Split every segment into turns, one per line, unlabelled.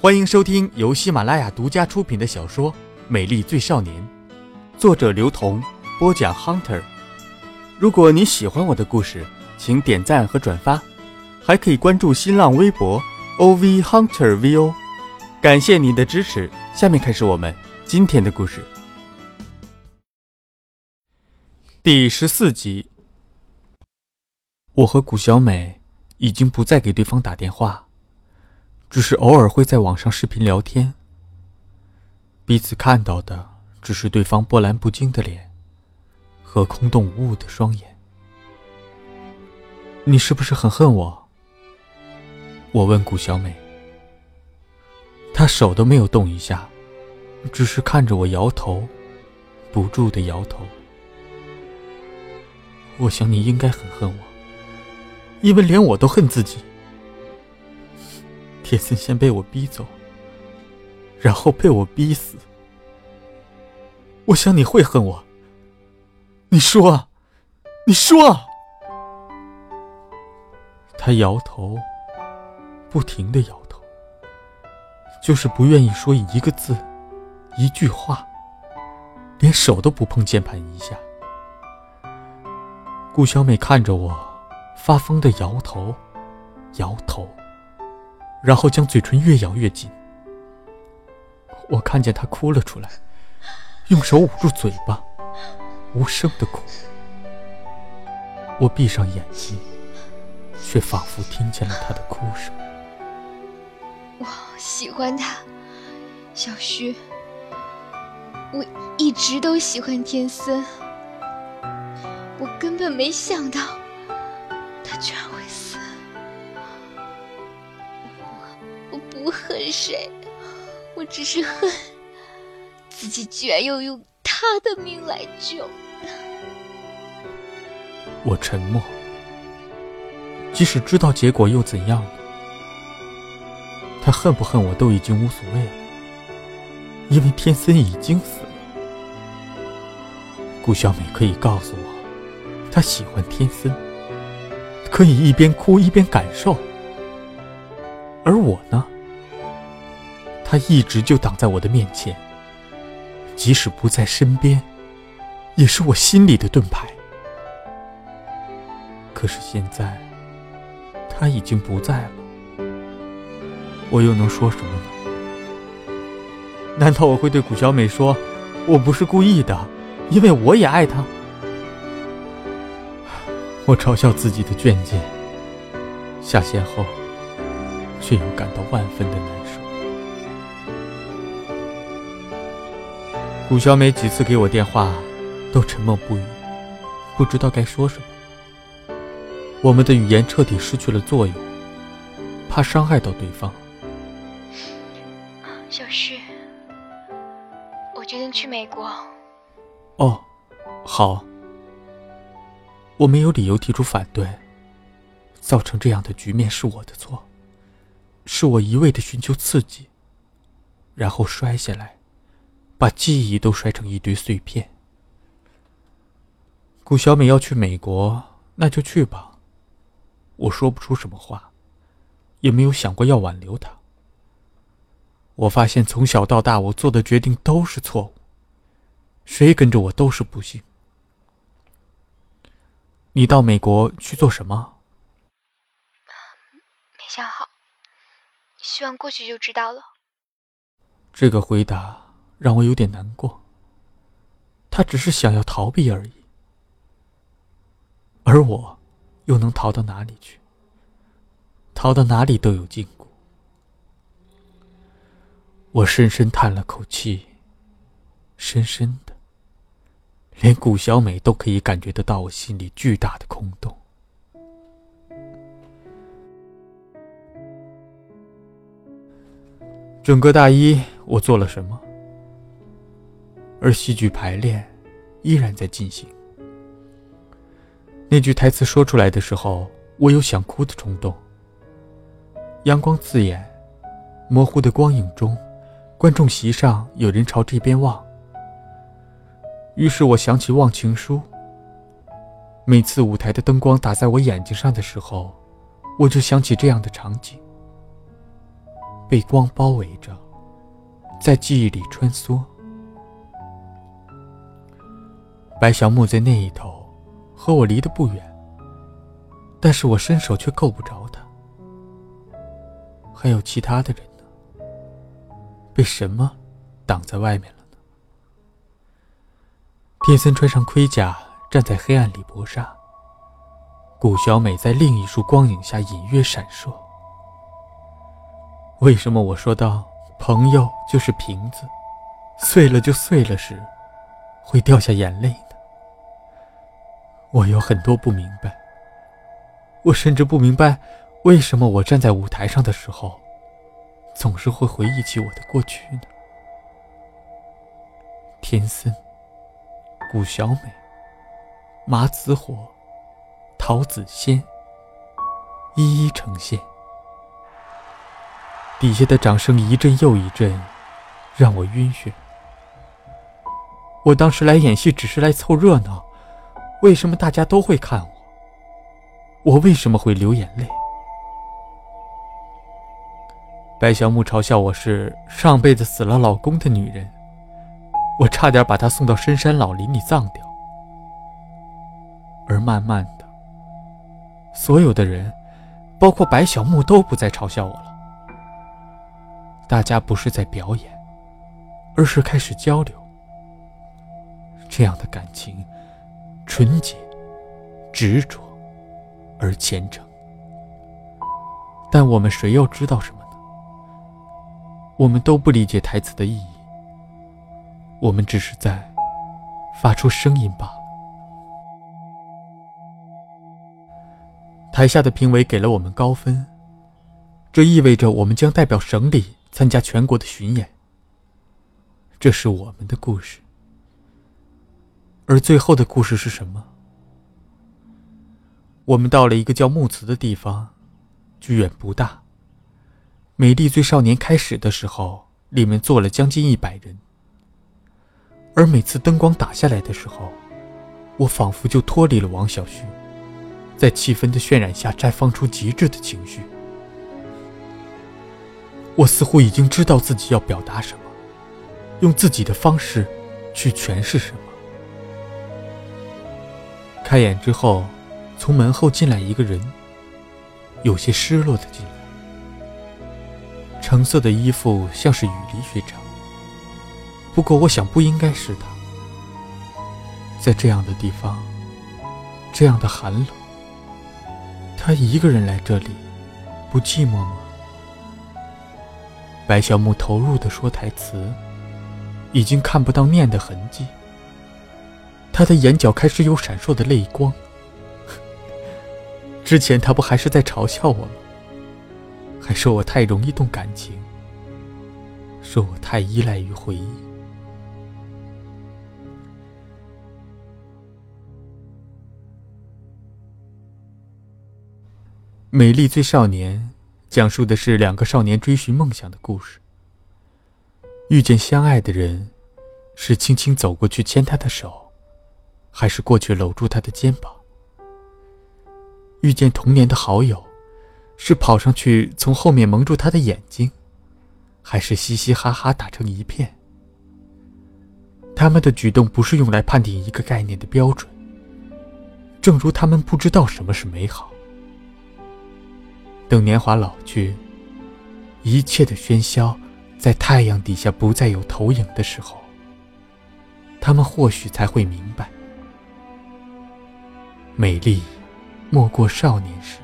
欢迎收听由喜马拉雅独家出品的小说《美丽最少年》，作者刘同，播讲 Hunter。如果你喜欢我的故事，请点赞和转发，还可以关注新浪微博 OV Hunter VO。感谢您的支持。下面开始我们今天的故事。第十四集，我和谷小美已经不再给对方打电话。只是偶尔会在网上视频聊天，彼此看到的只是对方波澜不惊的脸和空洞无物的双眼。你是不是很恨我？我问顾小美。她手都没有动一下，只是看着我摇头，不住的摇头。我想你应该很恨我，因为连我都恨自己。铁森先被我逼走，然后被我逼死。我想你会恨我。你说，你说。他摇头，不停的摇头，就是不愿意说一个字，一句话，连手都不碰键盘一下。顾小美看着我，发疯的摇头，摇头。然后将嘴唇越咬越紧，我看见他哭了出来，用手捂住嘴巴，无声的哭。我闭上眼睛，却仿佛听见了他的哭声。
我喜欢他，小徐，我一直都喜欢天森，我根本没想到他居然会我。不恨谁，我只是恨自己居然要用他的命来救。
我沉默，即使知道结果又怎样呢？他恨不恨我都已经无所谓了，因为天森已经死了。顾小美可以告诉我，她喜欢天森，可以一边哭一边感受，而我呢？他一直就挡在我的面前，即使不在身边，也是我心里的盾牌。可是现在，他已经不在了，我又能说什么呢？难道我会对谷小美说，我不是故意的，因为我也爱他？我嘲笑自己的眷见，下线后，却又感到万分的难受。古小美几次给我电话，都沉默不语，不知道该说什么。我们的语言彻底失去了作用，怕伤害到对方。
小旭，我决定去美国。
哦，好。我没有理由提出反对。造成这样的局面是我的错，是我一味的寻求刺激，然后摔下来。把记忆都摔成一堆碎片。顾小美要去美国，那就去吧。我说不出什么话，也没有想过要挽留她。我发现从小到大我做的决定都是错误，谁跟着我都是不幸。你到美国去做什么？
没想好，希望过去就知道了。
这个回答。让我有点难过。他只是想要逃避而已，而我，又能逃到哪里去？逃到哪里都有禁锢。我深深叹了口气，深深的，连谷小美都可以感觉得到我心里巨大的空洞。整个大一，我做了什么？而戏剧排练依然在进行。那句台词说出来的时候，我有想哭的冲动。阳光刺眼，模糊的光影中，观众席上有人朝这边望。于是我想起《忘情书》。每次舞台的灯光打在我眼睛上的时候，我就想起这样的场景。被光包围着，在记忆里穿梭。白小木在那一头，和我离得不远，但是我伸手却够不着他。还有其他的人呢？被什么挡在外面了呢？天森穿上盔甲，站在黑暗里搏杀。顾小美在另一束光影下隐约闪烁。为什么我说到朋友就是瓶子，碎了就碎了时，会掉下眼泪呢？我有很多不明白。我甚至不明白，为什么我站在舞台上的时候，总是会回忆起我的过去呢？天森、古小美、麻子火。桃子仙一一呈现，底下的掌声一阵又一阵，让我晕眩。我当时来演戏只是来凑热闹，为什么大家都会看我？我为什么会流眼泪？白小木嘲笑我是上辈子死了老公的女人，我差点把她送到深山老林里葬掉，而慢慢的。所有的人，包括白小木，都不再嘲笑我了。大家不是在表演，而是开始交流。这样的感情，纯洁、执着而虔诚。但我们谁又知道什么呢？我们都不理解台词的意义。我们只是在发出声音罢了。台下的评委给了我们高分，这意味着我们将代表省里参加全国的巡演。这是我们的故事，而最后的故事是什么？我们到了一个叫木祠的地方，剧院不大。《美丽最少年》开始的时候，里面坐了将近一百人，而每次灯光打下来的时候，我仿佛就脱离了王小旭。在气氛的渲染下，绽放出极致的情绪。我似乎已经知道自己要表达什么，用自己的方式去诠释什么。开演之后，从门后进来一个人，有些失落的进来，橙色的衣服像是雨梨学长。不过，我想不应该是他。在这样的地方，这样的寒冷。他一个人来这里，不寂寞吗？白小木投入的说台词，已经看不到念的痕迹。他的眼角开始有闪烁的泪光。之前他不还是在嘲笑我吗？还说我太容易动感情，说我太依赖于回忆。《美丽最少年》讲述的是两个少年追寻梦想的故事。遇见相爱的人，是轻轻走过去牵他的手，还是过去搂住他的肩膀？遇见童年的好友，是跑上去从后面蒙住他的眼睛，还是嘻嘻哈哈打成一片？他们的举动不是用来判定一个概念的标准，正如他们不知道什么是美好。等年华老去，一切的喧嚣在太阳底下不再有投影的时候，他们或许才会明白：美丽莫过少年时。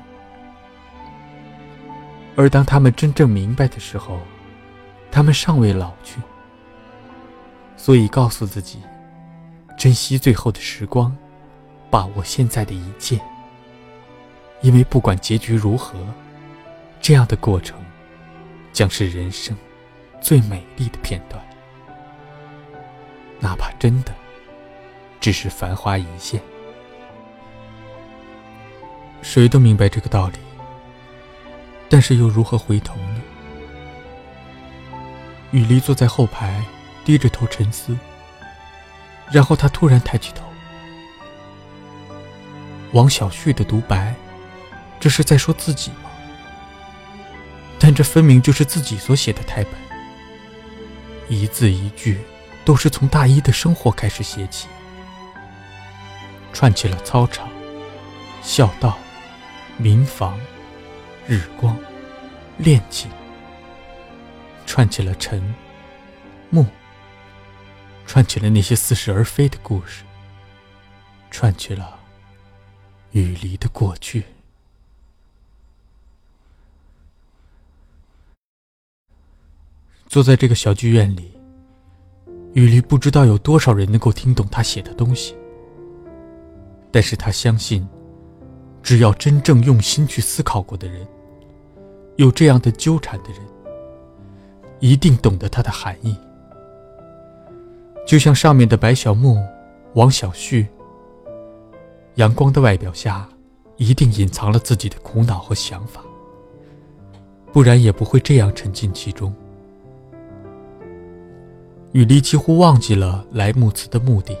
而当他们真正明白的时候，他们尚未老去。所以，告诉自己，珍惜最后的时光，把握现在的一切，因为不管结局如何。这样的过程，将是人生最美丽的片段，哪怕真的只是繁花一现。谁都明白这个道理，但是又如何回头呢？雨梨坐在后排，低着头沉思，然后他突然抬起头。王小旭的独白，这是在说自己？但这分明就是自己所写的台本，一字一句都是从大一的生活开始写起，串起了操场、校道、民房、日光、恋情，串起了晨、暮，串起了那些似是而非的故事，串起了雨离的过去。坐在这个小剧院里，雨梨不知道有多少人能够听懂他写的东西。但是他相信，只要真正用心去思考过的人，有这样的纠缠的人，一定懂得它的含义。就像上面的白小木、王小旭，阳光的外表下，一定隐藏了自己的苦恼和想法，不然也不会这样沉浸其中。雨梨几乎忘记了来木祠的目的，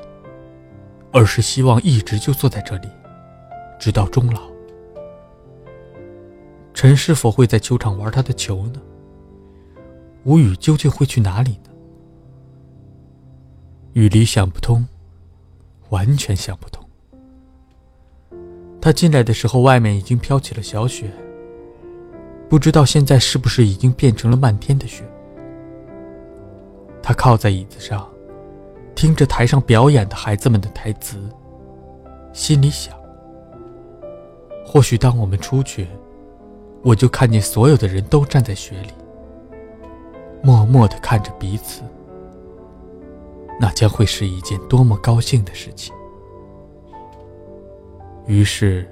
而是希望一直就坐在这里，直到终老。陈是否会在球场玩他的球呢？吴宇究竟会去哪里呢？雨梨想不通，完全想不通。他进来的时候，外面已经飘起了小雪，不知道现在是不是已经变成了漫天的雪。他靠在椅子上，听着台上表演的孩子们的台词，心里想：或许当我们出去，我就看见所有的人都站在雪里，默默的看着彼此，那将会是一件多么高兴的事情。于是，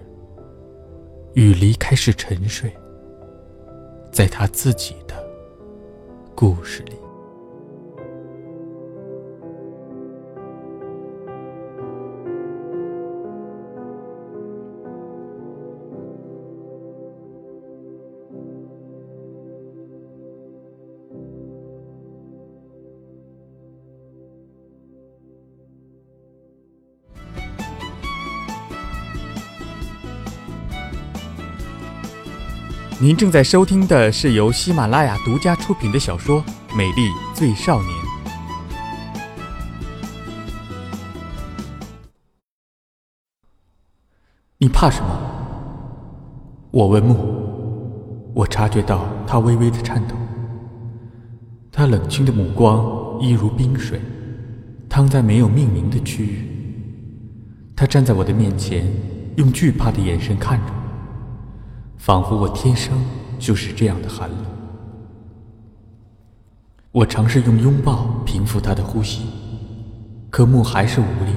雨离开始沉睡，在他自己的故事里。您正在收听的是由喜马拉雅独家出品的小说《美丽最少年》。你怕什么？我问木。我察觉到他微微的颤抖。他冷清的目光一如冰水，淌在没有命名的区域。他站在我的面前，用惧怕的眼神看着我。仿佛我天生就是这样的寒冷。我尝试用拥抱平复他的呼吸，可木还是无力。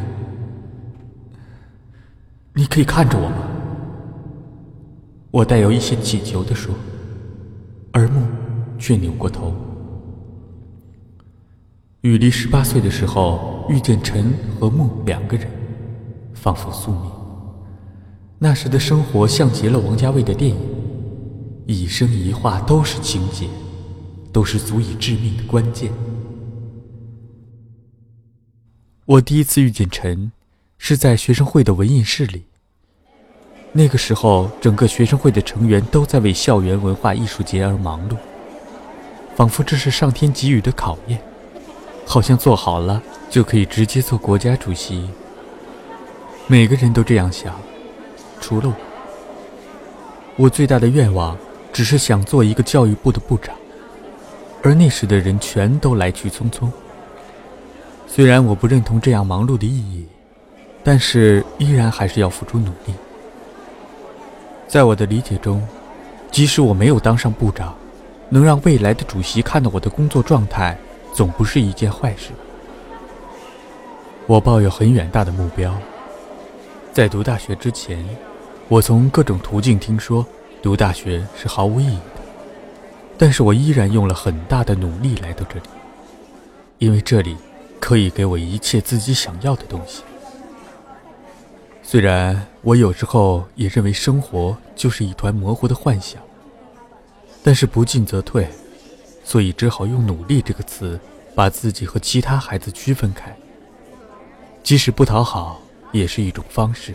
你可以看着我吗？我带有一些乞求的说，而木却扭过头。雨离十八岁的时候遇见陈和木两个人，仿佛宿命。那时的生活像极了王家卫的电影，一生一画都是情节，都是足以致命的关键。我第一次遇见陈，是在学生会的文艺室里。那个时候，整个学生会的成员都在为校园文化艺术节而忙碌，仿佛这是上天给予的考验，好像做好了就可以直接做国家主席。每个人都这样想。除了我，我最大的愿望只是想做一个教育部的部长。而那时的人全都来去匆匆。虽然我不认同这样忙碌的意义，但是依然还是要付出努力。在我的理解中，即使我没有当上部长，能让未来的主席看到我的工作状态，总不是一件坏事。我抱有很远大的目标。在读大学之前，我从各种途径听说读大学是毫无意义的，但是我依然用了很大的努力来到这里，因为这里可以给我一切自己想要的东西。虽然我有时候也认为生活就是一团模糊的幻想，但是不进则退，所以只好用“努力”这个词把自己和其他孩子区分开，即使不讨好。也是一种方式。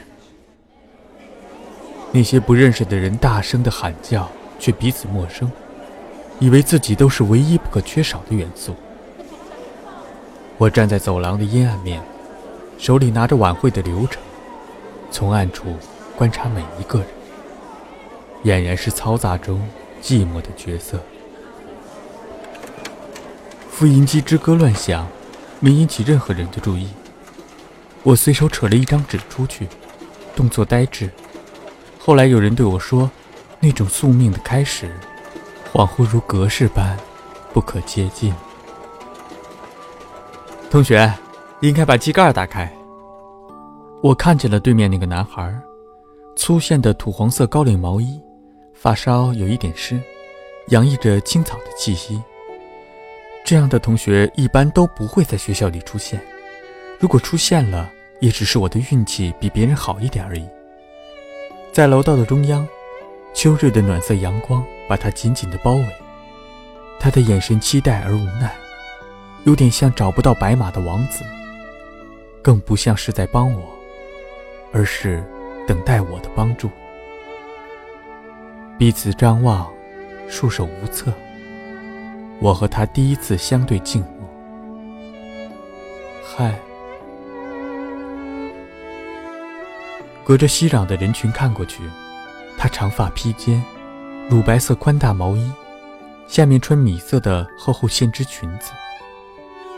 那些不认识的人大声的喊叫，却彼此陌生，以为自己都是唯一不可缺少的元素。我站在走廊的阴暗面，手里拿着晚会的流程，从暗处观察每一个人，俨然是嘈杂中寂寞的角色。复印机吱歌乱响，没引起任何人的注意。我随手扯了一张纸出去，动作呆滞。后来有人对我说：“那种宿命的开始，恍惚如隔世般不可接近。”同学，应该把机盖打开。我看见了对面那个男孩，粗线的土黄色高领毛衣，发梢有一点湿，洋溢着青草的气息。这样的同学一般都不会在学校里出现，如果出现了，也只是我的运气比别人好一点而已。在楼道的中央，秋日的暖色阳光把他紧紧地包围，他的眼神期待而无奈。有点像找不到白马的王子，更不像是在帮我，而是等待我的帮助。彼此张望，束手无策。我和他第一次相对静默。嗨，隔着熙攘的人群看过去，她长发披肩，乳白色宽大毛衣，下面穿米色的厚厚线织裙子。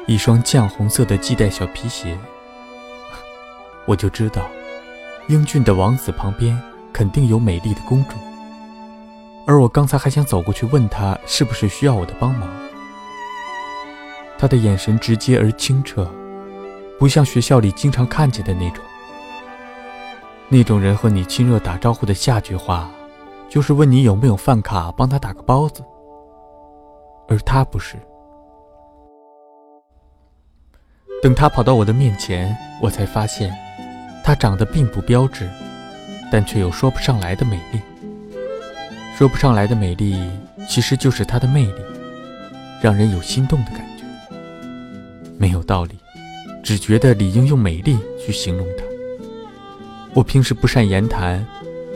一双绛红色的系带小皮鞋，我就知道，英俊的王子旁边肯定有美丽的公主。而我刚才还想走过去问他是不是需要我的帮忙。他的眼神直接而清澈，不像学校里经常看见的那种。那种人和你亲热打招呼的下句话，就是问你有没有饭卡，帮他打个包子。而他不是。等他跑到我的面前，我才发现，他长得并不标致，但却有说不上来的美丽。说不上来的美丽，其实就是他的魅力，让人有心动的感觉。没有道理，只觉得理应用美丽去形容他。我平时不善言谈，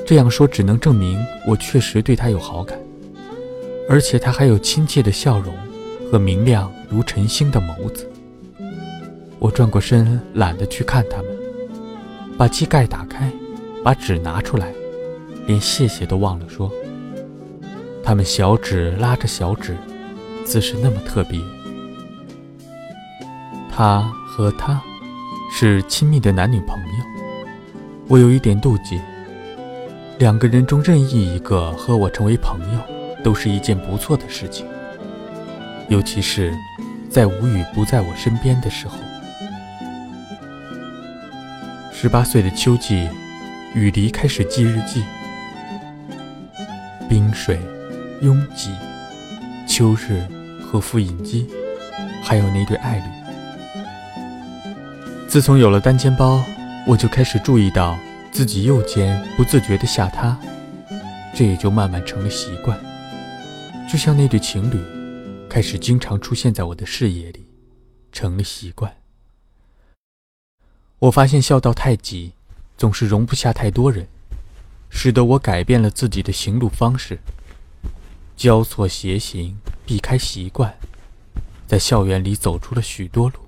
这样说只能证明我确实对他有好感，而且他还有亲切的笑容和明亮如晨星的眸子。我转过身，懒得去看他们，把机盖打开，把纸拿出来，连谢谢都忘了说。他们小指拉着小指，姿势那么特别。他和他，是亲密的男女朋友。我有一点妒忌。两个人中任意一个和我成为朋友，都是一件不错的事情。尤其是，在吴语不在我身边的时候。十八岁的秋季，雨梨开始记日记。冰水，拥挤，秋日和复印机，还有那对爱侣。自从有了单肩包，我就开始注意到自己右肩不自觉地下塌，这也就慢慢成了习惯。就像那对情侣，开始经常出现在我的视野里，成了习惯。我发现校道太挤，总是容不下太多人，使得我改变了自己的行路方式，交错斜行，避开习惯，在校园里走出了许多路。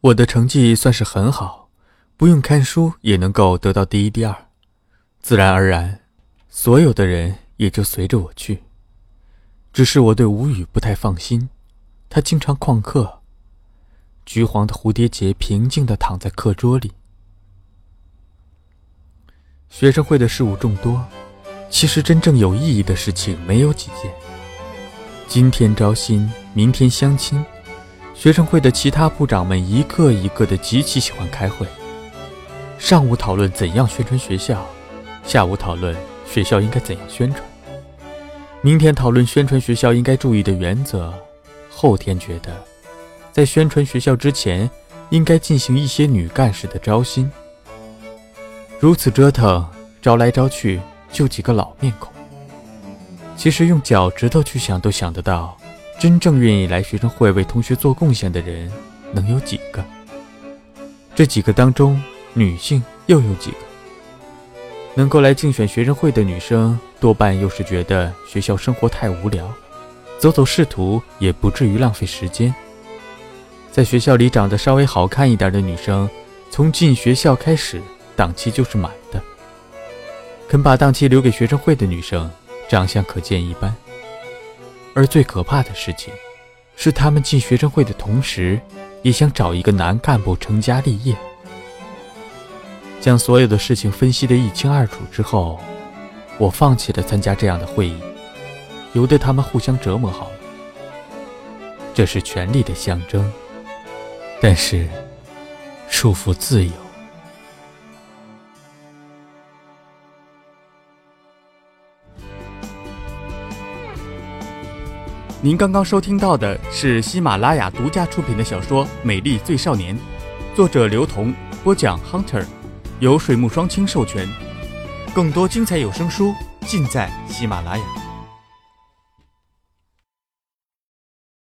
我的成绩算是很好，不用看书也能够得到第一、第二，自然而然，所有的人也就随着我去。只是我对吴语不太放心，他经常旷课。橘黄的蝴蝶结平静地躺在课桌里。学生会的事务众多，其实真正有意义的事情没有几件。今天招新，明天相亲，学生会的其他部长们一个一个的极其喜欢开会。上午讨论怎样宣传学校，下午讨论学校应该怎样宣传，明天讨论宣传学校应该注意的原则，后天觉得。在宣传学校之前，应该进行一些女干事的招新。如此折腾，招来招去，就几个老面孔。其实用脚趾头去想都想得到，真正愿意来学生会为同学做贡献的人，能有几个？这几个当中，女性又有几个？能够来竞选学生会的女生，多半又是觉得学校生活太无聊，走走仕途也不至于浪费时间。在学校里长得稍微好看一点的女生，从进学校开始，档期就是满的。肯把档期留给学生会的女生，长相可见一斑。而最可怕的事情，是他们进学生会的同时，也想找一个男干部成家立业。将所有的事情分析得一清二楚之后，我放弃了参加这样的会议，由得他们互相折磨好了。这是权力的象征，但是束缚自由。您刚刚收听到的是喜马拉雅独家出品的小说《美丽最少年》，作者刘同，播讲 Hunter。由水木双清授权，更多精彩有声书尽在喜马拉雅。